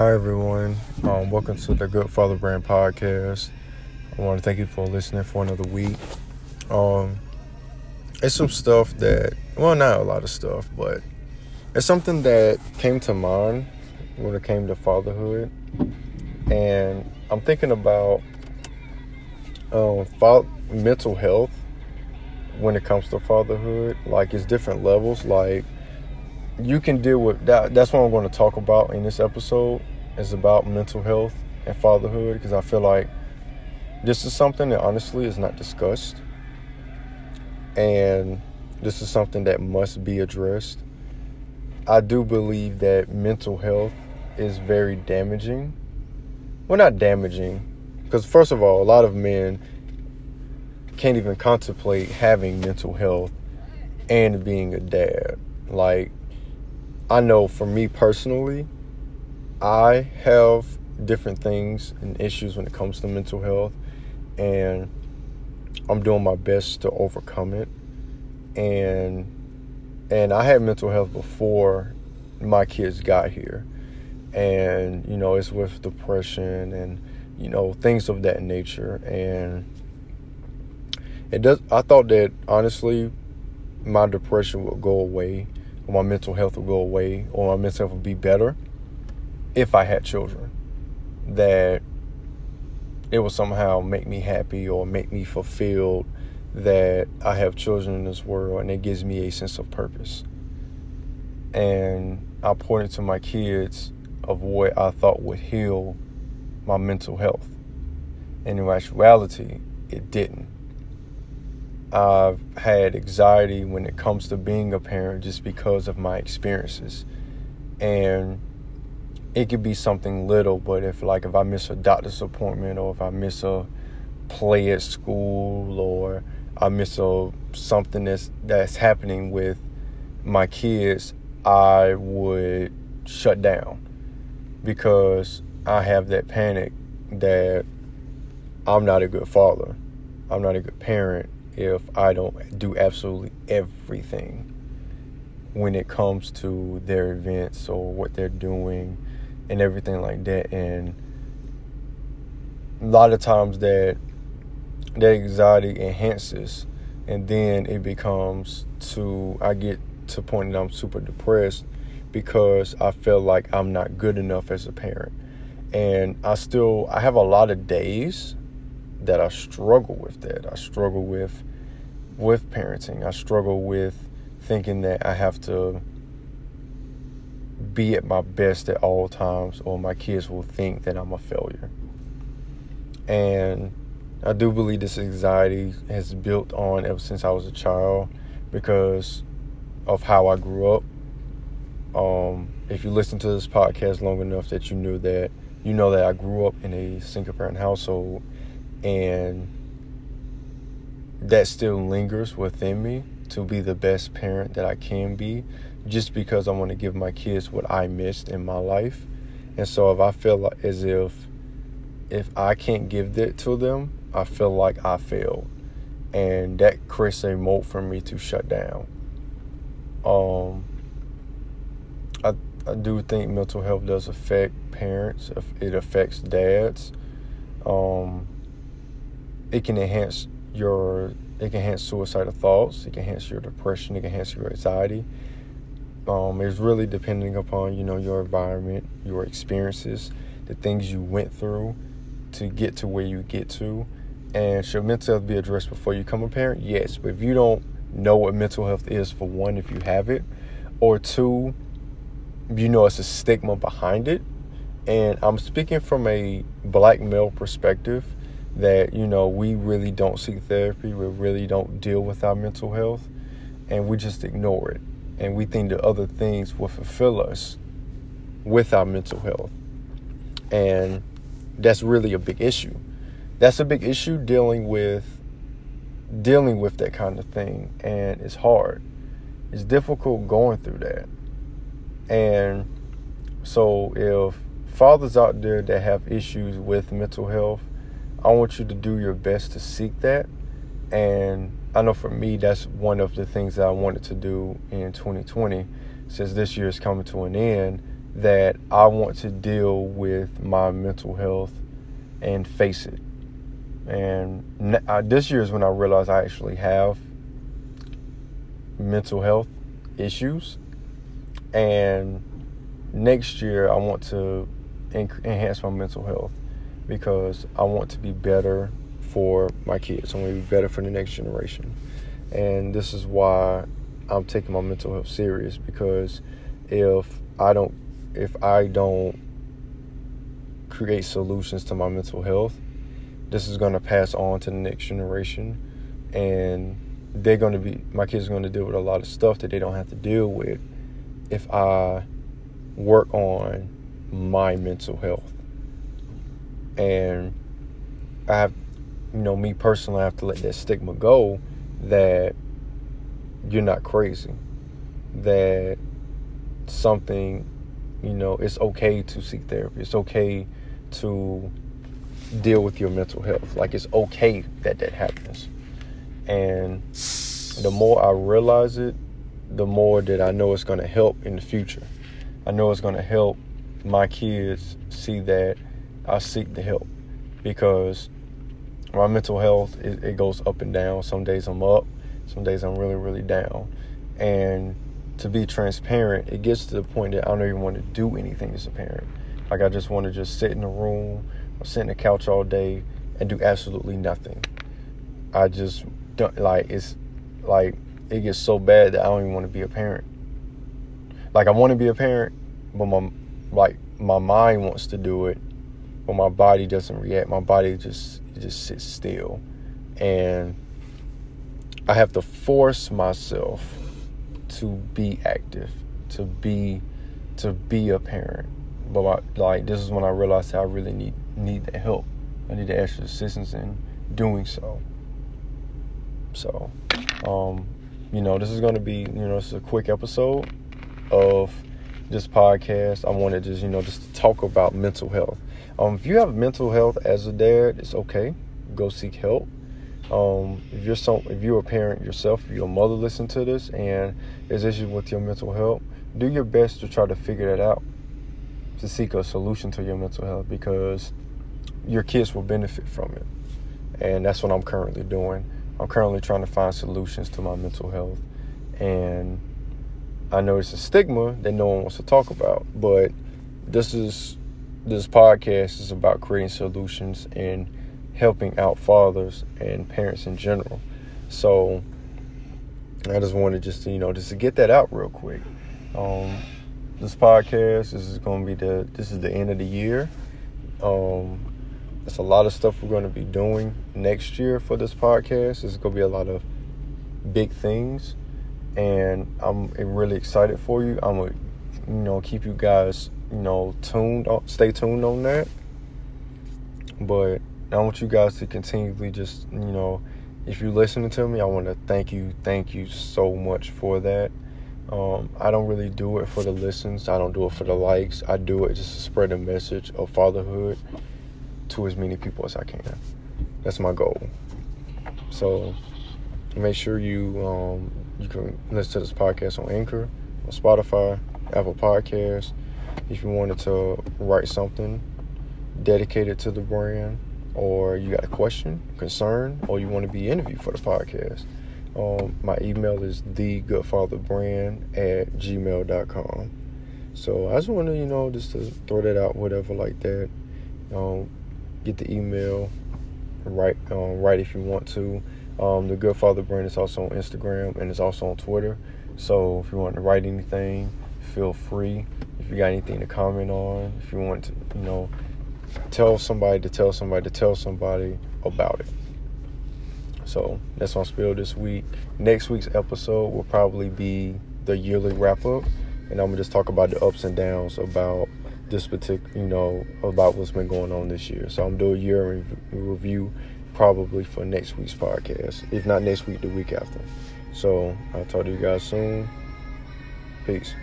Hi, everyone. Um, welcome to the Good Father Brand podcast. I want to thank you for listening for another week. Um, it's some stuff that, well, not a lot of stuff, but it's something that came to mind when it came to fatherhood. And I'm thinking about um, mental health when it comes to fatherhood. Like, it's different levels. Like, you can deal with that. That's what I'm going to talk about in this episode. Is about mental health and fatherhood because I feel like this is something that honestly is not discussed, and this is something that must be addressed. I do believe that mental health is very damaging. Well, not damaging, because first of all, a lot of men can't even contemplate having mental health and being a dad. Like, I know for me personally, I have different things and issues when it comes to mental health, and I'm doing my best to overcome it. And and I had mental health before my kids got here, and you know it's with depression and you know things of that nature. And it does. I thought that honestly, my depression would go away or my mental health would go away or my mental health would be better if I had children. That it would somehow make me happy or make me fulfilled that I have children in this world and it gives me a sense of purpose. And I pointed to my kids of what I thought would heal my mental health. And in actuality, it didn't. I've had anxiety when it comes to being a parent just because of my experiences. And it could be something little, but if like if I miss a doctor's appointment or if I miss a play at school or I miss a something that's that's happening with my kids, I would shut down because I have that panic that I'm not a good father. I'm not a good parent if I don't do absolutely everything when it comes to their events or what they're doing and everything like that. And a lot of times that that anxiety enhances and then it becomes to I get to point that I'm super depressed because I feel like I'm not good enough as a parent. And I still I have a lot of days that I struggle with that. I struggle with with parenting. I struggle with thinking that I have to be at my best at all times or my kids will think that I'm a failure. And I do believe this anxiety has built on ever since I was a child because of how I grew up. Um, if you listen to this podcast long enough that you knew that you know that I grew up in a single parent household and that still lingers within me to be the best parent that I can be just because I want to give my kids what I missed in my life. And so if I feel as if if I can't give that to them, I feel like I failed. And that creates a mold for me to shut down. Um I I do think mental health does affect parents. It affects dads. Um, it can enhance your it can enhance suicidal thoughts it can enhance your depression it can enhance your anxiety um, it's really depending upon you know your environment your experiences the things you went through to get to where you get to. And should mental health be addressed before you become a parent? Yes but if you don't know what mental health is for one if you have it or two you know it's a stigma behind it. And i'm speaking from a black male perspective that you know we really don't seek therapy we really don't deal with our mental health and we just ignore it and we think that other things will fulfill us with our mental health. And that's really a big issue. That's a big issue dealing with dealing with that kind of thing. And it's hard. It's difficult going through that. And so if fathers out there that have issues with mental health I want you to do your best to seek that. And I know for me, that's one of the things that I wanted to do in 2020. Since this year is coming to an end, that I want to deal with my mental health and face it. And uh, this year is when I realized I actually have mental health issues. And next year, I want to enhance my mental health because I want to be better for my kids. I want to be better for the next generation. And this is why I'm taking my mental health serious because if I don't if I don't create solutions to my mental health, this is going to pass on to the next generation and they're going to be my kids are going to deal with a lot of stuff that they don't have to deal with if I work on my mental health. And I have you know, me personally I have to let that stigma go that you're not crazy. That something, you know, it's okay to seek therapy. It's okay to deal with your mental health. Like it's okay that that happens. And the more I realize it, the more that I know it's going to help in the future. I know it's going to help my kids see that I seek the help because my mental health it, it goes up and down. Some days I'm up, some days I'm really really down. And to be transparent, it gets to the point that I don't even want to do anything as a parent. Like I just want to just sit in the room or sit in the couch all day and do absolutely nothing. I just don't like it's like it gets so bad that I don't even want to be a parent. Like I want to be a parent, but my like my mind wants to do it, but my body doesn't react. My body just just sit still, and I have to force myself to be active, to be to be a parent. But like this is when I realized I really need need the help. I need the extra assistance in doing so. So, um, you know, this is going to be, you know, this is a quick episode of this podcast. I wanted just, you know, just to talk about mental health. Um, if you have mental health as a dad, it's okay. Go seek help. Um, if you're some, if you're a parent yourself, if you're a mother, listen to this, and there's issues with your mental health, do your best to try to figure that out, to seek a solution to your mental health, because your kids will benefit from it, and that's what I'm currently doing. I'm currently trying to find solutions to my mental health, and I know it's a stigma that no one wants to talk about, but this is this podcast is about creating solutions and helping out fathers and parents in general. So I just wanted just to, you know, just to get that out real quick. Um, this podcast this is going to be the this is the end of the year. Um, there's a lot of stuff we're going to be doing next year for this podcast. It's going to be a lot of big things, and I'm really excited for you. I'm gonna, you know, keep you guys, you know, tuned. Stay tuned on that. But I want you guys to continually just, you know, if you're listening to me, I want to thank you, thank you so much for that. Um, I don't really do it for the listens. I don't do it for the likes. I do it just to spread a message of fatherhood to as many people as I can. That's my goal. So make sure you um, you can listen to this podcast on Anchor, on Spotify, Apple Podcasts. If you wanted to write something dedicated to the brand, or you got a question, concern, or you want to be interviewed for the podcast, um, my email is thegoodfatherbrand at gmail.com. So I just want to, you know, just to throw that out, whatever like that. Um, get the email, write, um, write if you want to. Um, the Good Father brand is also on Instagram and it's also on Twitter. So if you want to write anything, feel free. You got anything to comment on, if you want to, you know, tell somebody to tell somebody to tell somebody about it. So that's on Spill this week. Next week's episode will probably be the yearly wrap up, and I'm gonna just talk about the ups and downs about this particular, you know, about what's been going on this year. So I'm doing a year review probably for next week's podcast, if not next week, the week after. So I'll talk to you guys soon. Peace.